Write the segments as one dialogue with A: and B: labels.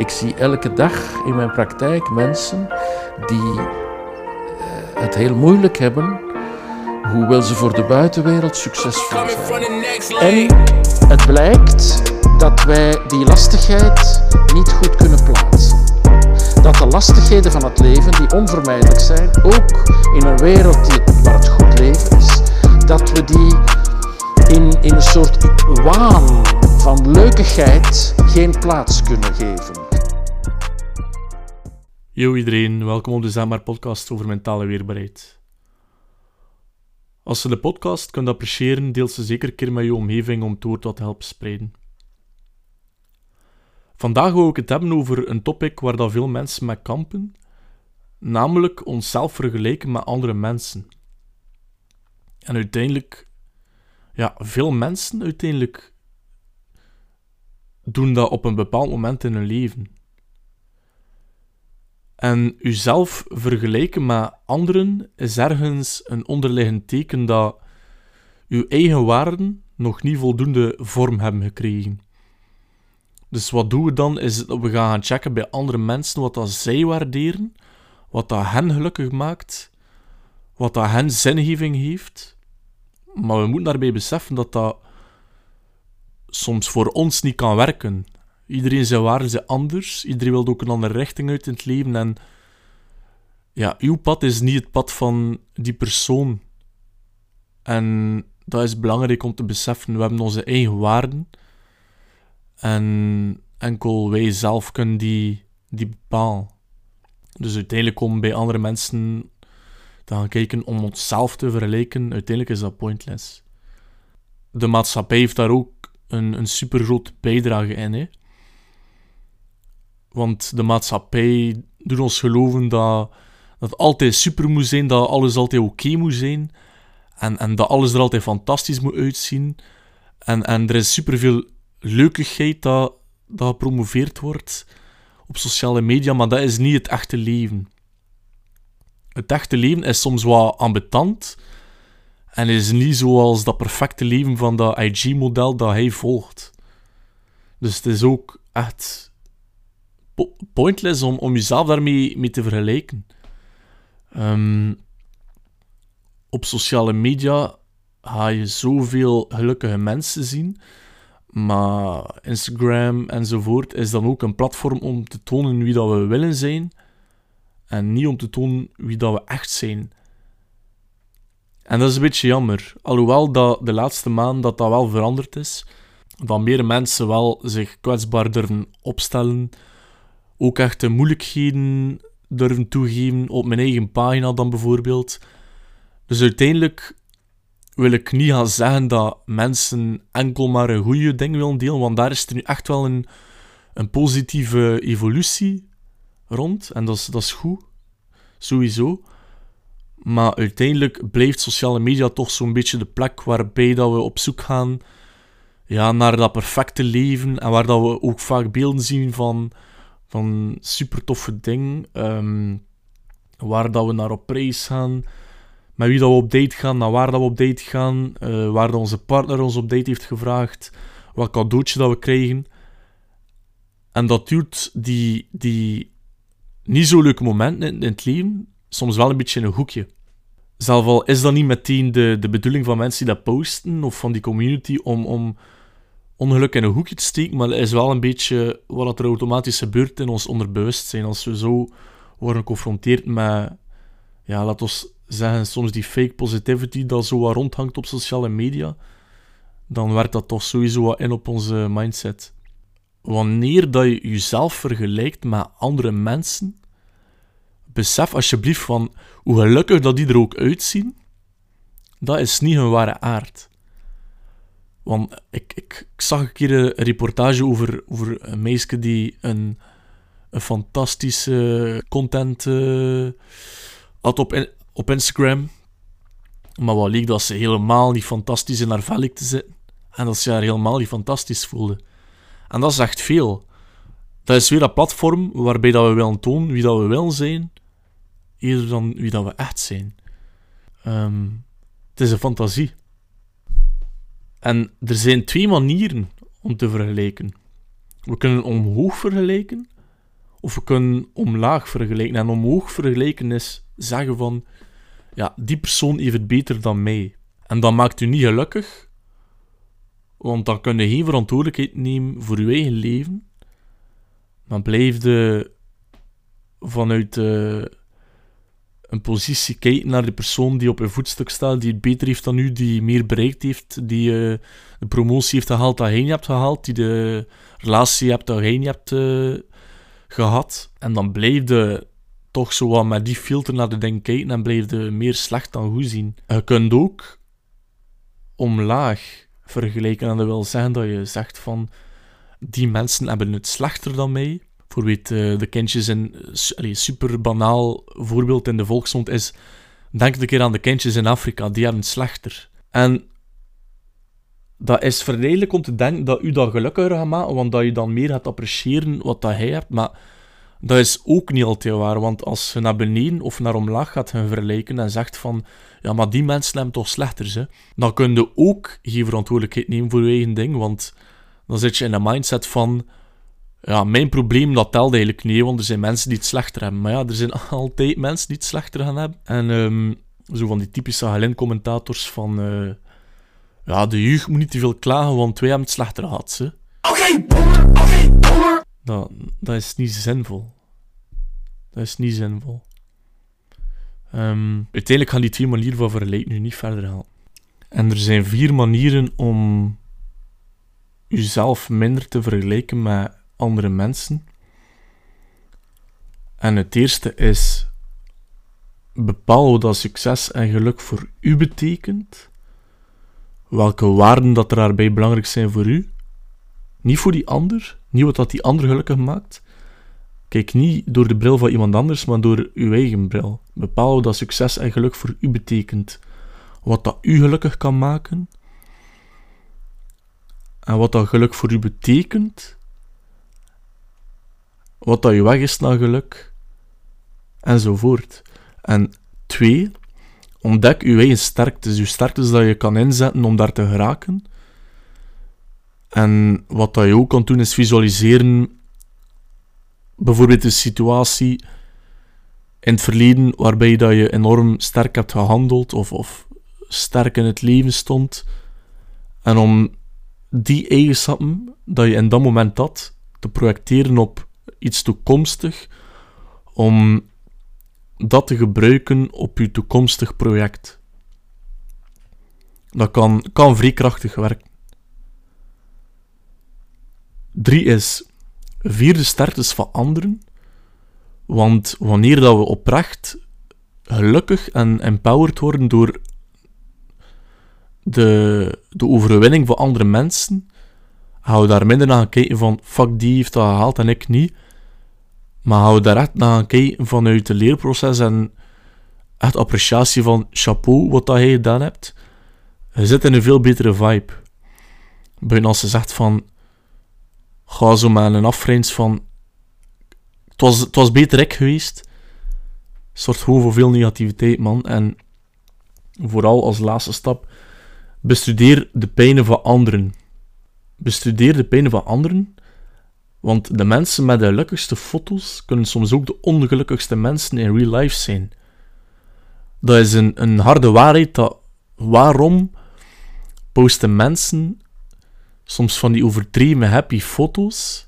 A: Ik zie elke dag in mijn praktijk mensen die eh, het heel moeilijk hebben, hoewel ze voor de buitenwereld succesvol zijn. En het blijkt dat wij die lastigheid niet goed kunnen plaatsen. Dat de lastigheden van het leven, die onvermijdelijk zijn, ook in een wereld die, waar het goed leven is, dat we die in, in een soort waan van leukigheid geen plaats kunnen geven.
B: Yo iedereen, welkom op de Zamaar podcast over mentale weerbaarheid. Als je de podcast kunt appreciëren, deel ze zeker een keer met je omgeving om het woord wat te helpen spreiden. Vandaag wil ik het hebben over een topic waar dat veel mensen mee kampen, namelijk onszelf vergelijken met andere mensen. En uiteindelijk, ja, veel mensen uiteindelijk doen dat op een bepaald moment in hun leven. En uzelf vergelijken met anderen is ergens een onderliggend teken dat uw eigen waarden nog niet voldoende vorm hebben gekregen. Dus wat doen we dan? Is we gaan checken bij andere mensen wat dat zij waarderen, wat dat hen gelukkig maakt, wat dat hen zingeving heeft. Maar we moeten daarbij beseffen dat dat soms voor ons niet kan werken. Iedereen zijn waarden zijn anders, iedereen wil ook een andere richting uit in het leven en ja, uw pad is niet het pad van die persoon. En dat is belangrijk om te beseffen. We hebben onze eigen waarden. En enkel wij zelf kunnen die, die bepalen. Dus uiteindelijk om bij andere mensen te gaan kijken om onszelf te vergelijken, uiteindelijk is dat pointless. De maatschappij heeft daar ook een, een super grote bijdrage in. Hè? Want de maatschappij doet ons geloven dat, dat het altijd super moet zijn, dat alles altijd oké moet zijn. En, en dat alles er altijd fantastisch moet uitzien. En, en er is superveel leukigheid dat, dat gepromoveerd wordt op sociale media, maar dat is niet het echte leven. Het echte leven is soms wat ambetant en is niet zoals dat perfecte leven van dat IG-model dat hij volgt. Dus het is ook echt pointless om, om jezelf daarmee mee te vergelijken. Um, op sociale media ga je zoveel gelukkige mensen zien maar Instagram enzovoort is dan ook een platform om te tonen wie dat we willen zijn. En niet om te tonen wie dat we echt zijn. En dat is een beetje jammer. Alhoewel dat de laatste maand dat, dat wel veranderd is. Dat meer mensen wel zich kwetsbaar durven opstellen. Ook echt de moeilijkheden durven toegeven op mijn eigen pagina dan bijvoorbeeld. Dus uiteindelijk wil ik niet gaan zeggen dat mensen enkel maar een goede ding willen delen, want daar is er nu echt wel een, een positieve evolutie rond. En dat is, dat is goed, sowieso. Maar uiteindelijk blijft sociale media toch zo'n beetje de plek waarbij dat we op zoek gaan ja, naar dat perfecte leven. En waar dat we ook vaak beelden zien van, van super toffe dingen. Ehm, waar dat we naar op reis gaan met wie dat we op date gaan, naar waar dat we op date gaan, uh, waar onze partner ons op date heeft gevraagd, wat cadeautje dat we krijgen. En dat duurt die, die niet zo leuke momenten in, in het leven soms wel een beetje in een hoekje. Zelf al is dat niet meteen de, de bedoeling van mensen die dat posten of van die community om, om ongeluk in een hoekje te steken, maar het is wel een beetje wat er automatisch gebeurt in ons onderbewustzijn. Als we zo worden geconfronteerd met, ja, laat ons zeggen soms die fake positivity dat zo wat rondhangt op sociale media, dan werkt dat toch sowieso wat in op onze mindset. Wanneer dat je jezelf vergelijkt met andere mensen, besef alsjeblieft van hoe gelukkig dat die er ook uitzien, dat is niet hun ware aard. Want ik, ik, ik zag een keer een reportage over, over een meisje die een, een fantastische content uh, had op, op Instagram. Maar wat leek dat ze helemaal niet fantastisch in haar vel te zitten. En dat ze haar helemaal niet fantastisch voelde. En dat is echt veel. Dat is weer dat platform waarbij dat we willen tonen wie dat we willen zijn, eerder dan wie dat we echt zijn. Ehm, het is een fantasie. En er zijn twee manieren om te vergelijken. We kunnen omhoog vergelijken of we kunnen omlaag vergelijken. En omhoog vergelijken is zeggen van, ja, die persoon heeft het beter dan mij. En dat maakt u niet gelukkig, want dan kun je geen verantwoordelijkheid nemen voor je eigen leven. Maar blijf je vanuit uh, een positie kijken naar de persoon die op een voetstuk staat, die het beter heeft dan u, die meer bereikt heeft, die uh, de promotie heeft gehaald dat jij niet hebt gehaald, die de relatie hebt dat jij niet hebt uh, gehad. En dan blijf je toch zo wat met die filter naar de ding kijken en blijf je meer slecht dan goed zien. Je kunt ook omlaag vergelijken en dat wil zeggen dat je zegt van die mensen hebben het slechter dan mij. Bijvoorbeeld uh, de kindjes in... Allez, super banaal voorbeeld in de volksmond is... Denk een keer aan de kindjes in Afrika, die hebben het slechter. En dat is verleidelijk om te denken dat u dat gelukkiger gaat maken, want dat je dan meer gaat appreciëren wat dat hij hebt. Maar dat is ook niet altijd waar, want als je naar beneden of naar omlaag gaat gaan vergelijken en zegt van, ja, maar die mensen hebben toch slechter, hè, dan kun je ook geen verantwoordelijkheid nemen voor je eigen ding, want dan zit je in een mindset van, ja, mijn probleem dat telt eigenlijk niet, want er zijn mensen die het slechter hebben. Maar ja, er zijn altijd mensen die het slechter gaan hebben. En um, zo van die typische Helen-commentators van, uh, ja, de jeugd moet niet te veel klagen, want wij hebben het slechter gehad, Oké, oké, dat, dat is niet zinvol. Dat is niet zinvol. Um, uiteindelijk gaan die twee manieren van vergelijken nu niet verder gaan. En er zijn vier manieren om jezelf minder te vergelijken met andere mensen. En het eerste is bepaal wat dat succes en geluk voor u betekent. Welke waarden dat er daarbij belangrijk zijn voor u. Niet voor die ander, niet wat dat die ander gelukkig maakt. Kijk niet door de bril van iemand anders, maar door uw eigen bril. Bepaal wat dat succes en geluk voor u betekent. Wat dat u gelukkig kan maken. En wat dat geluk voor u betekent. Wat dat je weg is naar geluk. Enzovoort. En twee, ontdek uw eigen sterktes. Uw sterktes dat je kan inzetten om daar te geraken. En wat dat je ook kan doen is visualiseren bijvoorbeeld een situatie in het verleden waarbij dat je enorm sterk hebt gehandeld of, of sterk in het leven stond. En om die eigenschappen dat je in dat moment had, te projecteren op iets toekomstig, om dat te gebruiken op je toekomstig project. Dat kan, kan vrij werken. Drie is vier de sterktes van anderen. Want wanneer dat we oprecht gelukkig en empowered worden door de, de overwinning van andere mensen, we daar minder naar kijken van fuck die heeft dat gehaald en ik niet. Maar we daar echt naar kijken vanuit het leerproces en echt appreciatie van chapeau wat dat jij gedaan hebt. Je zit in een veel betere vibe. Buiten als ze zegt van ga zo met een afgrens van. Het was, het was beter ik geweest. Zorgt gewoon voor veel negativiteit, man. En vooral als laatste stap, bestudeer de pijnen van anderen. Bestudeer de pijnen van anderen, want de mensen met de gelukkigste foto's kunnen soms ook de ongelukkigste mensen in real life zijn. Dat is een, een harde waarheid dat waarom posten mensen soms van die overdreven happy foto's.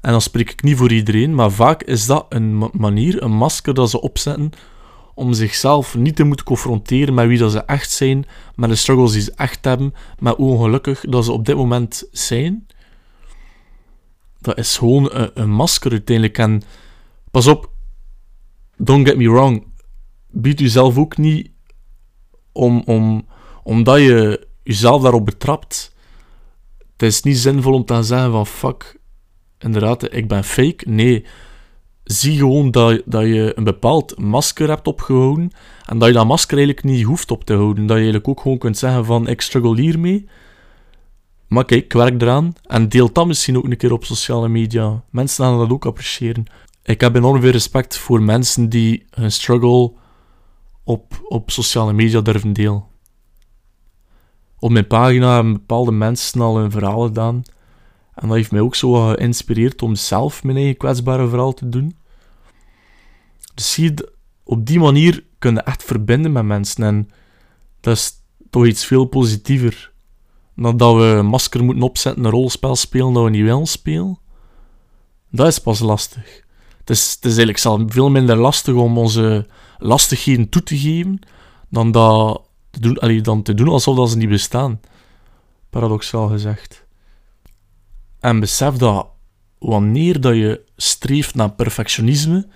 B: En dan spreek ik niet voor iedereen, maar vaak is dat een manier, een masker dat ze opzetten om zichzelf niet te moeten confronteren met wie dat ze echt zijn, met de struggles die ze echt hebben, met hoe ongelukkig dat ze op dit moment zijn. Dat is gewoon een, een masker uiteindelijk. En pas op, don't get me wrong, bied jezelf ook niet om, om, omdat je jezelf daarop betrapt het is niet zinvol om te zeggen van fuck, inderdaad, ik ben fake. Nee, zie gewoon dat, dat je een bepaald masker hebt opgehouden en dat je dat masker eigenlijk niet hoeft op te houden. Dat je eigenlijk ook gewoon kunt zeggen van ik struggle hiermee. Maar kijk, ik werk eraan en deel dat misschien ook een keer op sociale media. Mensen gaan dat ook appreciëren. Ik heb enorm veel respect voor mensen die hun struggle op, op sociale media durven delen op mijn pagina hebben bepaalde mensen al hun verhaal gedaan. En dat heeft mij ook zo geïnspireerd om zelf mijn eigen kwetsbare verhaal te doen. Dus zie je, op die manier kun je echt verbinden met mensen. En dat is toch iets veel positiever. Dan dat we een masker moeten opzetten, een rolspel spelen dat we niet willen spelen. Dat is pas lastig. Het is, het is eigenlijk zelf veel minder lastig om onze lastigheden toe te geven dan, dat te doen, dan te doen alsof dat ze niet bestaan. Paradoxaal gezegd. En besef dat wanneer dat je streeft naar perfectionisme,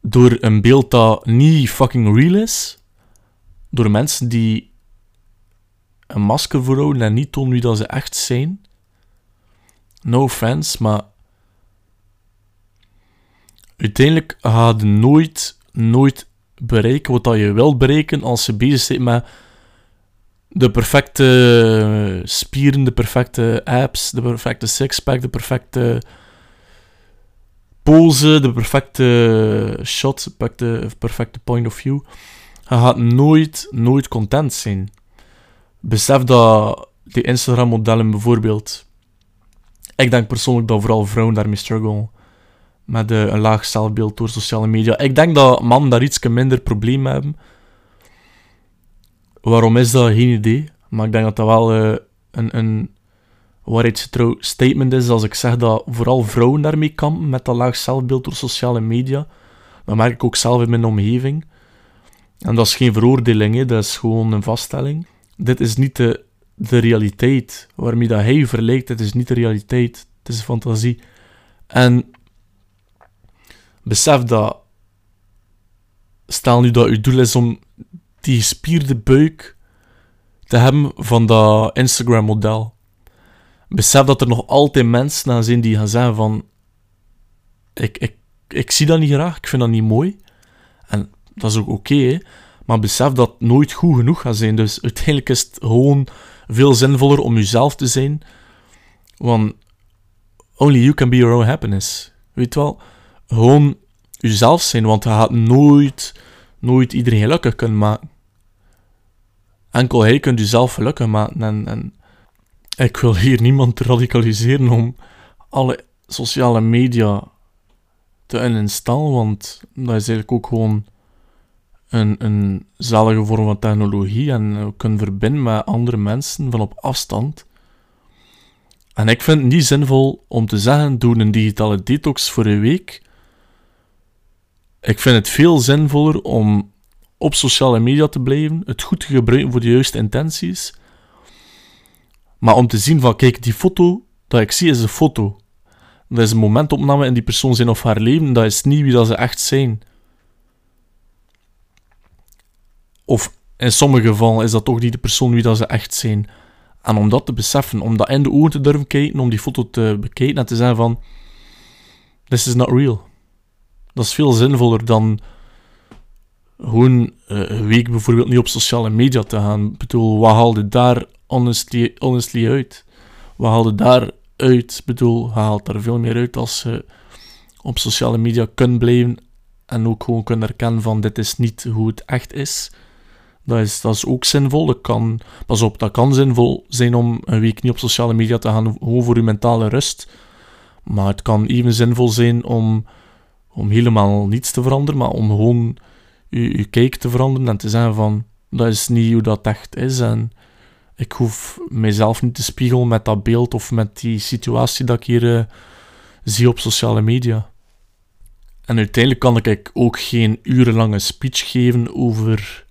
B: door een beeld dat niet fucking real is, door mensen die een masker voorhouden en niet tonen wie dat ze echt zijn. No offense, maar uiteindelijk ga je nooit, nooit bereiken wat dat je wilt bereiken als je bezig bent met de perfecte spieren, de perfecte apps, de perfecte sixpack, de perfecte pose, de perfecte shot, de perfecte, point of view. Je gaat nooit, nooit content zijn. Besef dat die Instagram-modellen bijvoorbeeld. Ik denk persoonlijk dat vooral vrouwen daarmee struggelen. Met een laag zelfbeeld door sociale media. Ik denk dat mannen daar iets minder probleem hebben. Waarom is dat? Geen idee. Maar ik denk dat dat wel uh, een, een waarheidsgetrouw statement is als ik zeg dat vooral vrouwen daarmee kampen met dat laag zelfbeeld door sociale media. Dat merk ik ook zelf in mijn omgeving. En dat is geen veroordeling, dat is gewoon een vaststelling. Dit is niet de, de realiteit waarmee dat hij verlijkt. Het is niet de realiteit, het is fantasie. En besef dat, stel nu dat uw doel is om die gespierde buik te hebben van dat Instagram-model. Besef dat er nog altijd mensen aan zijn die gaan zeggen van... Ik, ik, ik zie dat niet graag, ik vind dat niet mooi. En dat is ook oké, maar besef dat het nooit goed genoeg gaat zijn. Dus uiteindelijk is het gewoon veel zinvoller om jezelf te zijn. Want only you can be your own happiness. Weet wel? Gewoon jezelf zijn, want je gaat nooit, nooit iedereen gelukkig kunnen maken. Enkel hij kunt jezelf gelukkig maken. En, en ik wil hier niemand radicaliseren om alle sociale media te uninstallen, want dat is eigenlijk ook gewoon een, een zalige vorm van technologie en we kunnen verbinden met andere mensen van op afstand. En ik vind het niet zinvol om te zeggen, doe een digitale detox voor een week. Ik vind het veel zinvoller om op sociale media te blijven, het goed te gebruiken voor de juiste intenties. Maar om te zien van, kijk, die foto dat ik zie is een foto. Dat is een momentopname in die persoon zijn of haar leven. Dat is niet wie dat ze echt zijn. Of in sommige gevallen is dat toch niet de persoon wie dat ze echt zijn. En om dat te beseffen, om dat in de ogen te durven kijken, om die foto te bekijken en te zeggen van... This is not real. Dat is veel zinvoller dan gewoon uh, een week bijvoorbeeld niet op sociale media te gaan. Ik bedoel, wat haalde daar honestly, honestly uit? Wat haalde daar uit? Ik bedoel, haalt daar veel meer uit als je op sociale media kunt blijven en ook gewoon kunnen herkennen van dit is niet hoe het echt is. Dat is, dat is ook zinvol. Dat kan, pas op, dat kan zinvol zijn om een week niet op sociale media te gaan, gewoon voor je mentale rust. Maar het kan even zinvol zijn om, om helemaal niets te veranderen, maar om gewoon je, kijk te veranderen en te zeggen van, dat is niet hoe dat echt is. En ik hoef mijzelf niet te spiegelen met dat beeld of met die situatie dat ik hier uh, zie op sociale media. En uiteindelijk kan ik ook geen urenlange speech geven over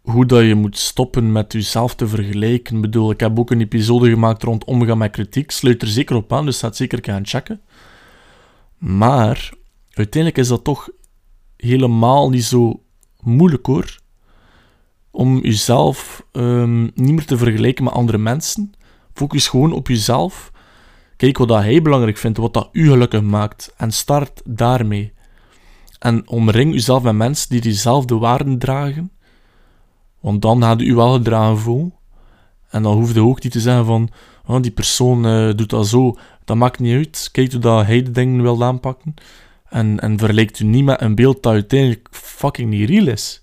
B: hoe dat je moet stoppen met jezelf te vergelijken. Ik bedoel, ik heb ook een episode gemaakt rond omgaan met kritiek. Sluit er zeker op aan, dus staat zeker gaan checken. Maar uiteindelijk is dat toch helemaal niet zo moeilijk hoor. Om jezelf um, niet meer te vergelijken met andere mensen. Focus gewoon op jezelf. Kijk wat dat hij belangrijk vindt, wat dat u gelukkig maakt. En start daarmee. En omring jezelf met mensen die diezelfde waarden dragen. Want dan had u wel gedragen voelen. En dan hoefde ook niet te zeggen van, oh, die persoon uh, doet dat zo. Dat maakt niet uit. Kijk hoe dat hij de dingen wil aanpakken. En, en vergelijkt u niet met een beeld dat uiteindelijk fucking niet real is.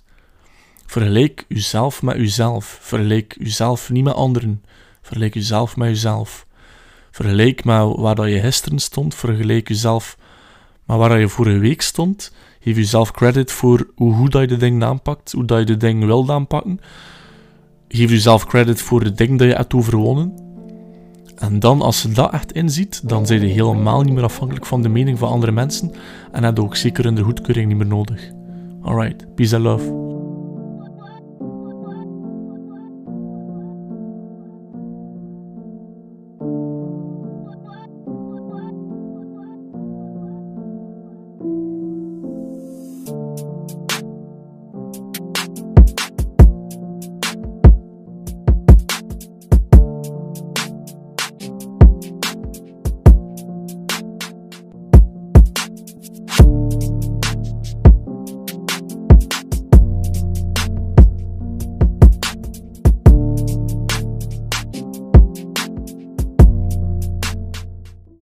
B: Vergelijk uzelf met uzelf. Vergelijk uzelf niet met anderen. Vergelijk jezelf met jezelf. Vergelijk met waar dat je gisteren stond. Vergelijk jezelf met waar je vorige week stond. Geef jezelf credit voor hoe goed dat je de dingen aanpakt. Hoe dat je de dingen wilt aanpakken. Geef jezelf credit voor de dingen dat je hebt overwonnen. En dan, als je dat echt inziet, dan zijn je helemaal niet meer afhankelijk van de mening van andere mensen. En heb je ook zeker hun goedkeuring niet meer nodig. Alright, peace and love.